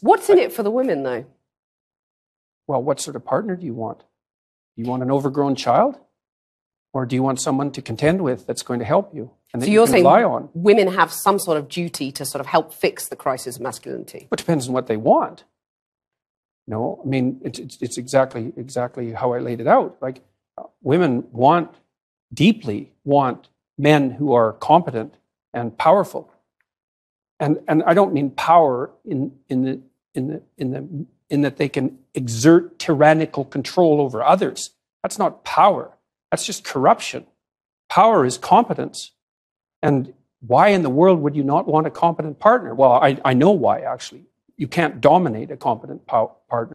What's in it for the women, though? Well, what sort of partner do you want? Do you want an overgrown child? Or do you want someone to contend with that's going to help you and that So you you're can saying rely on? women have some sort of duty to sort of help fix the crisis of masculinity. But it depends on what they want. No, I mean it's, it's, it's exactly exactly how I laid it out. Like uh, women want deeply want men who are competent and powerful, and and I don't mean power in in the in the in the in that they can exert tyrannical control over others. That's not power. That's just corruption. Power is competence, and why in the world would you not want a competent partner? Well, I, I know why actually you can't dominate a competent partner.